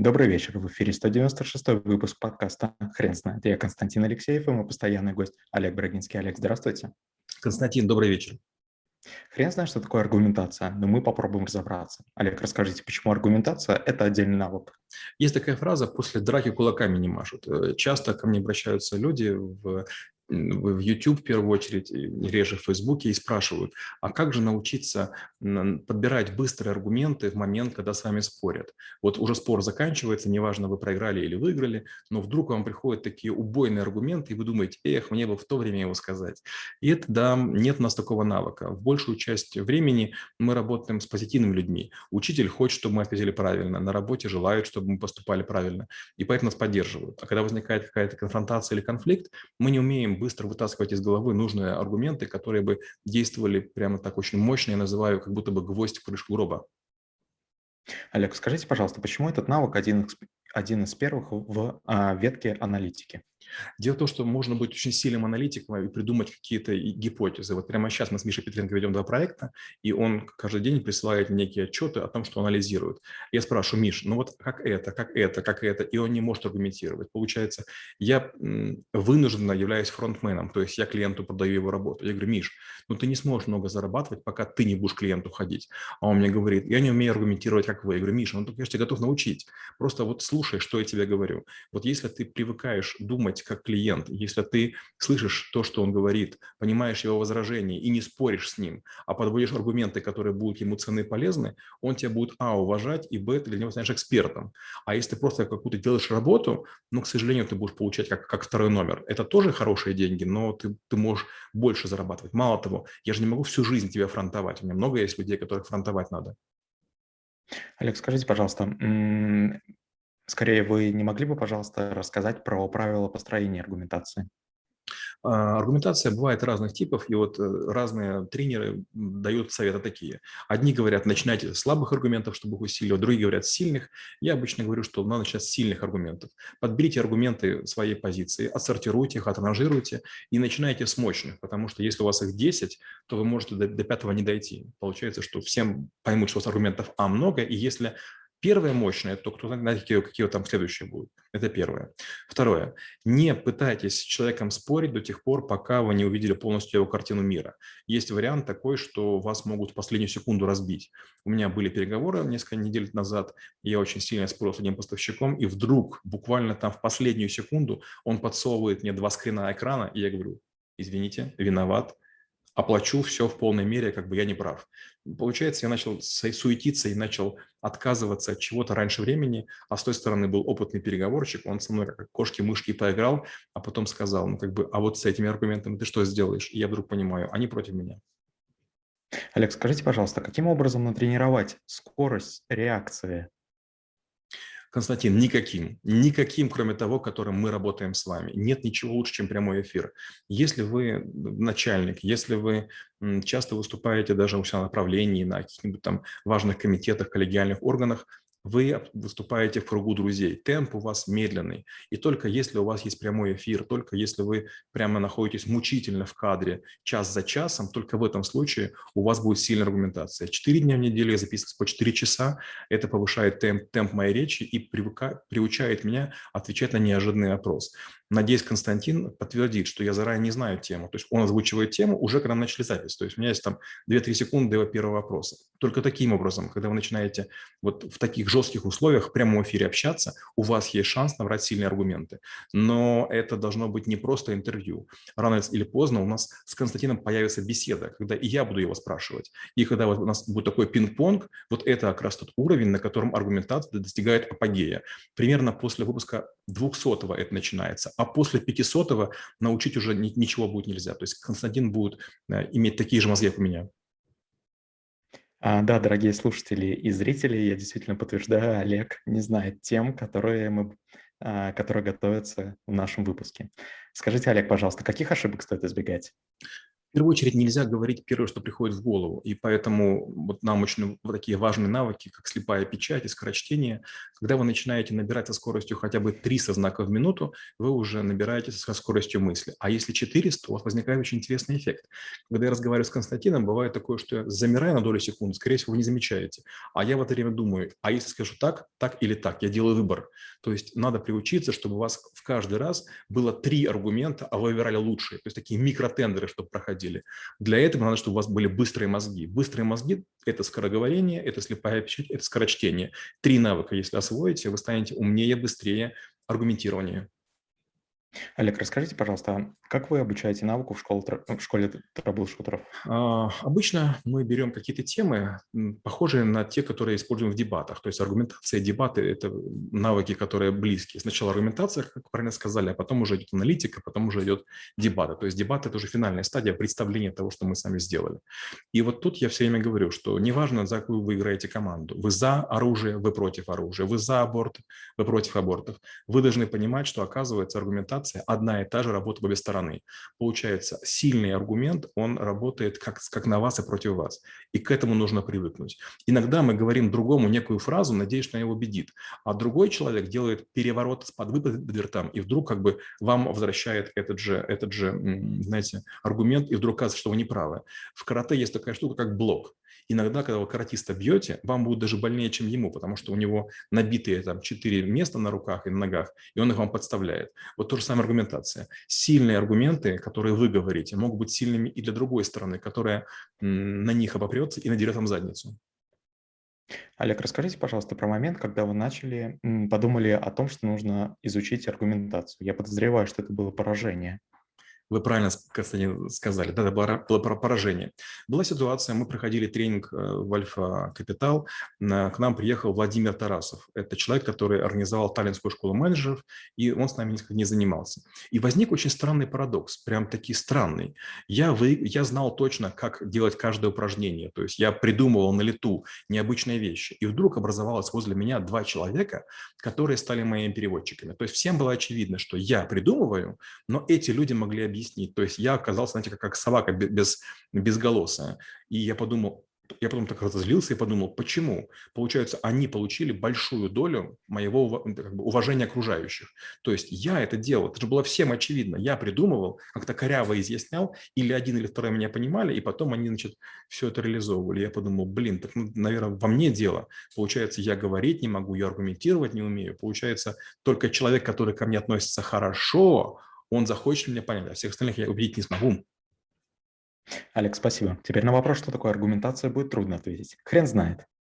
Добрый вечер. В эфире 196 выпуск подкаста «Хрен знает». Я Константин Алексеев и мой постоянный гость Олег Брагинский. Олег, здравствуйте. Константин, добрый вечер. Хрен знает, что такое аргументация, но мы попробуем разобраться. Олег, расскажите, почему аргументация – это отдельный навык? Есть такая фраза «после драки кулаками не машут». Э, часто ко мне обращаются люди в в YouTube в первую очередь, реже в Фейсбуке, и спрашивают, а как же научиться подбирать быстрые аргументы в момент, когда с вами спорят? Вот уже спор заканчивается, неважно, вы проиграли или выиграли, но вдруг вам приходят такие убойные аргументы, и вы думаете, эх, мне бы в то время его сказать. И это, да, нет у нас такого навыка. В большую часть времени мы работаем с позитивными людьми. Учитель хочет, чтобы мы ответили правильно, на работе желают, чтобы мы поступали правильно, и поэтому нас поддерживают. А когда возникает какая-то конфронтация или конфликт, мы не умеем быстро вытаскивать из головы нужные аргументы, которые бы действовали прямо так очень мощно, я называю как будто бы гвоздь в крышку гроба. Олег, скажите, пожалуйста, почему этот навык один один из первых в а, ветке аналитики? Дело в том, что можно быть очень сильным аналитиком и придумать какие-то гипотезы. Вот прямо сейчас мы с Мишей Петренко ведем два проекта, и он каждый день присылает некие отчеты о том, что анализирует. Я спрашиваю, Миш, ну вот как это, как это, как это, и он не может аргументировать. Получается, я вынужденно являюсь фронтменом, то есть я клиенту продаю его работу. Я говорю, Миш, ну ты не сможешь много зарабатывать, пока ты не будешь клиенту ходить. А он мне говорит, я не умею аргументировать, как вы. Я говорю, Миша, ну только я же тебя готов научить. Просто вот слушай, что я тебе говорю. Вот если ты привыкаешь думать думать как клиент. Если ты слышишь то, что он говорит, понимаешь его возражения и не споришь с ним, а подводишь аргументы, которые будут ему ценны и полезны, он тебя будет, а, уважать, и, б, ты для него станешь экспертом. А если ты просто какую-то делаешь работу, ну, к сожалению, ты будешь получать как, как второй номер. Это тоже хорошие деньги, но ты, ты можешь больше зарабатывать. Мало того, я же не могу всю жизнь тебя фронтовать. У меня много есть людей, которых фронтовать надо. Олег, скажите, пожалуйста, Скорее, вы не могли бы, пожалуйста, рассказать про правила построения аргументации? А, аргументация бывает разных типов, и вот э, разные тренеры дают советы такие. Одни говорят, начинайте с слабых аргументов, чтобы их усиливать, другие говорят, сильных. Я обычно говорю, что надо начать с сильных аргументов. Подберите аргументы своей позиции, отсортируйте их, отранжируйте и начинайте с мощных, потому что если у вас их 10, то вы можете до, до пятого не дойти. Получается, что всем поймут, что у вас аргументов А много, и если Первое мощное, то кто знает, какие, какие там следующие будут. Это первое. Второе. Не пытайтесь с человеком спорить до тех пор, пока вы не увидели полностью его картину мира. Есть вариант такой, что вас могут в последнюю секунду разбить. У меня были переговоры несколько недель назад, я очень сильно спорил с одним поставщиком, и вдруг, буквально там в последнюю секунду, он подсовывает мне два скрина экрана, и я говорю, извините, виноват, оплачу все в полной мере, как бы я не прав. Получается, я начал суетиться и начал отказываться от чего-то раньше времени, а с той стороны был опытный переговорщик, он со мной как кошки-мышки поиграл, а потом сказал, ну как бы, а вот с этими аргументами ты что сделаешь? И я вдруг понимаю, они против меня. Олег, скажите, пожалуйста, каким образом натренировать скорость реакции Константин, никаким. Никаким, кроме того, которым мы работаем с вами. Нет ничего лучше, чем прямой эфир. Если вы начальник, если вы часто выступаете даже у себя направлении, на каких-нибудь там важных комитетах, коллегиальных органах, вы выступаете в кругу друзей. Темп у вас медленный. И только если у вас есть прямой эфир, только если вы прямо находитесь мучительно в кадре час за часом, только в этом случае у вас будет сильная аргументация. Четыре дня в неделю я записываюсь по четыре часа. Это повышает темп, темп моей речи и привыка, приучает меня отвечать на неожиданный вопрос. Надеюсь, Константин подтвердит, что я заранее не знаю тему. То есть он озвучивает тему уже, когда начали запись. То есть у меня есть там 2-3 секунды до первого вопроса. Только таким образом, когда вы начинаете вот в таких жестких условиях в прямом эфире общаться, у вас есть шанс набрать сильные аргументы. Но это должно быть не просто интервью. Рано или поздно у нас с Константином появится беседа, когда и я буду его спрашивать. И когда вот у нас будет такой пинг-понг, вот это как раз тот уровень, на котором аргументация достигает апогея. Примерно после выпуска 200-го это начинается а после 500-го научить уже ничего будет нельзя. То есть Константин будет э, иметь такие же мозги, как у меня. А, да, дорогие слушатели и зрители, я действительно подтверждаю, Олег не знает тем, которые мы а, которые готовятся в нашем выпуске. Скажите, Олег, пожалуйста, каких ошибок стоит избегать? В первую очередь нельзя говорить первое, что приходит в голову, и поэтому вот нам очень вот такие важные навыки, как слепая печать и скорочтение. Когда вы начинаете набирать со скоростью хотя бы 300 знаков в минуту, вы уже набираете со скоростью мысли. А если 400, у вас возникает очень интересный эффект. Когда я разговариваю с Константином, бывает такое, что я замираю на долю секунды, скорее всего, вы не замечаете. А я в это время думаю, а если скажу так, так или так, я делаю выбор. То есть надо приучиться, чтобы у вас в каждый раз было три аргумента, а вы выбирали лучшие. То есть такие микротендеры, чтобы проходить проходили. Для этого надо, чтобы у вас были быстрые мозги. Быстрые мозги – это скороговорение, это слепая печать, это скорочтение. Три навыка, если освоите, вы станете умнее, быстрее, аргументирование. Олег, расскажите, пожалуйста, как вы обучаете навыку в, школе, в школе трэблшутеров? А, обычно мы берем какие-то темы, похожие на те, которые используем в дебатах. То есть аргументация, дебаты – это навыки, которые близкие. Сначала аргументация, как правильно сказали, а потом уже идет аналитика, потом уже идет дебаты. То есть дебаты – это уже финальная стадия представления того, что мы сами сделали. И вот тут я все время говорю, что неважно, за какую вы играете команду. Вы за оружие, вы против оружия. Вы за аборт, вы против абортов. Вы должны понимать, что, оказывается, аргументация одна и та же работа в обе стороны. Получается, сильный аргумент, он работает как, как на вас и против вас. И к этому нужно привыкнуть. Иногда мы говорим другому некую фразу, надеясь, что она его убедит. А другой человек делает переворот с подвертам, и вдруг как бы вам возвращает этот же, этот же, знаете, аргумент, и вдруг кажется, что вы не правы. В карате есть такая штука, как блок. Иногда, когда вы каратиста бьете, вам будет даже больнее, чем ему, потому что у него набитые там четыре места на руках и на ногах, и он их вам подставляет. Вот то же самое аргументация. Сильные аргументы, которые вы говорите, могут быть сильными и для другой стороны, которая на них обопрется и надерет вам задницу. Олег, расскажите, пожалуйста, про момент, когда вы начали, подумали о том, что нужно изучить аргументацию. Я подозреваю, что это было поражение. Вы правильно, Константин, сказали, да, это было, поражение. Была ситуация, мы проходили тренинг э, в Альфа Капитал, к нам приехал Владимир Тарасов. Это человек, который организовал таллинскую школу менеджеров, и он с нами несколько не занимался. И возник очень странный парадокс, прям таки странный. Я, вы, я знал точно, как делать каждое упражнение, то есть я придумывал на лету необычные вещи. И вдруг образовалось возле меня два человека, которые стали моими переводчиками. То есть всем было очевидно, что я придумываю, но эти люди могли объяснить объяснить. То есть я оказался, знаете, как, как собака без, безголосая. И я подумал, я потом так разозлился и подумал, почему? Получается, они получили большую долю моего как бы, уважения окружающих. То есть я это делал, это же было всем очевидно. Я придумывал, как-то коряво изъяснял, или один или второй меня понимали, и потом они, значит, все это реализовывали. Я подумал, блин, так, ну, наверное, во мне дело. Получается, я говорить не могу, я аргументировать не умею. Получается, только человек, который ко мне относится хорошо, он захочет меня понять, а всех остальных я убедить не смогу. Алекс, спасибо. Теперь на вопрос, что такое аргументация, будет трудно ответить. Хрен знает.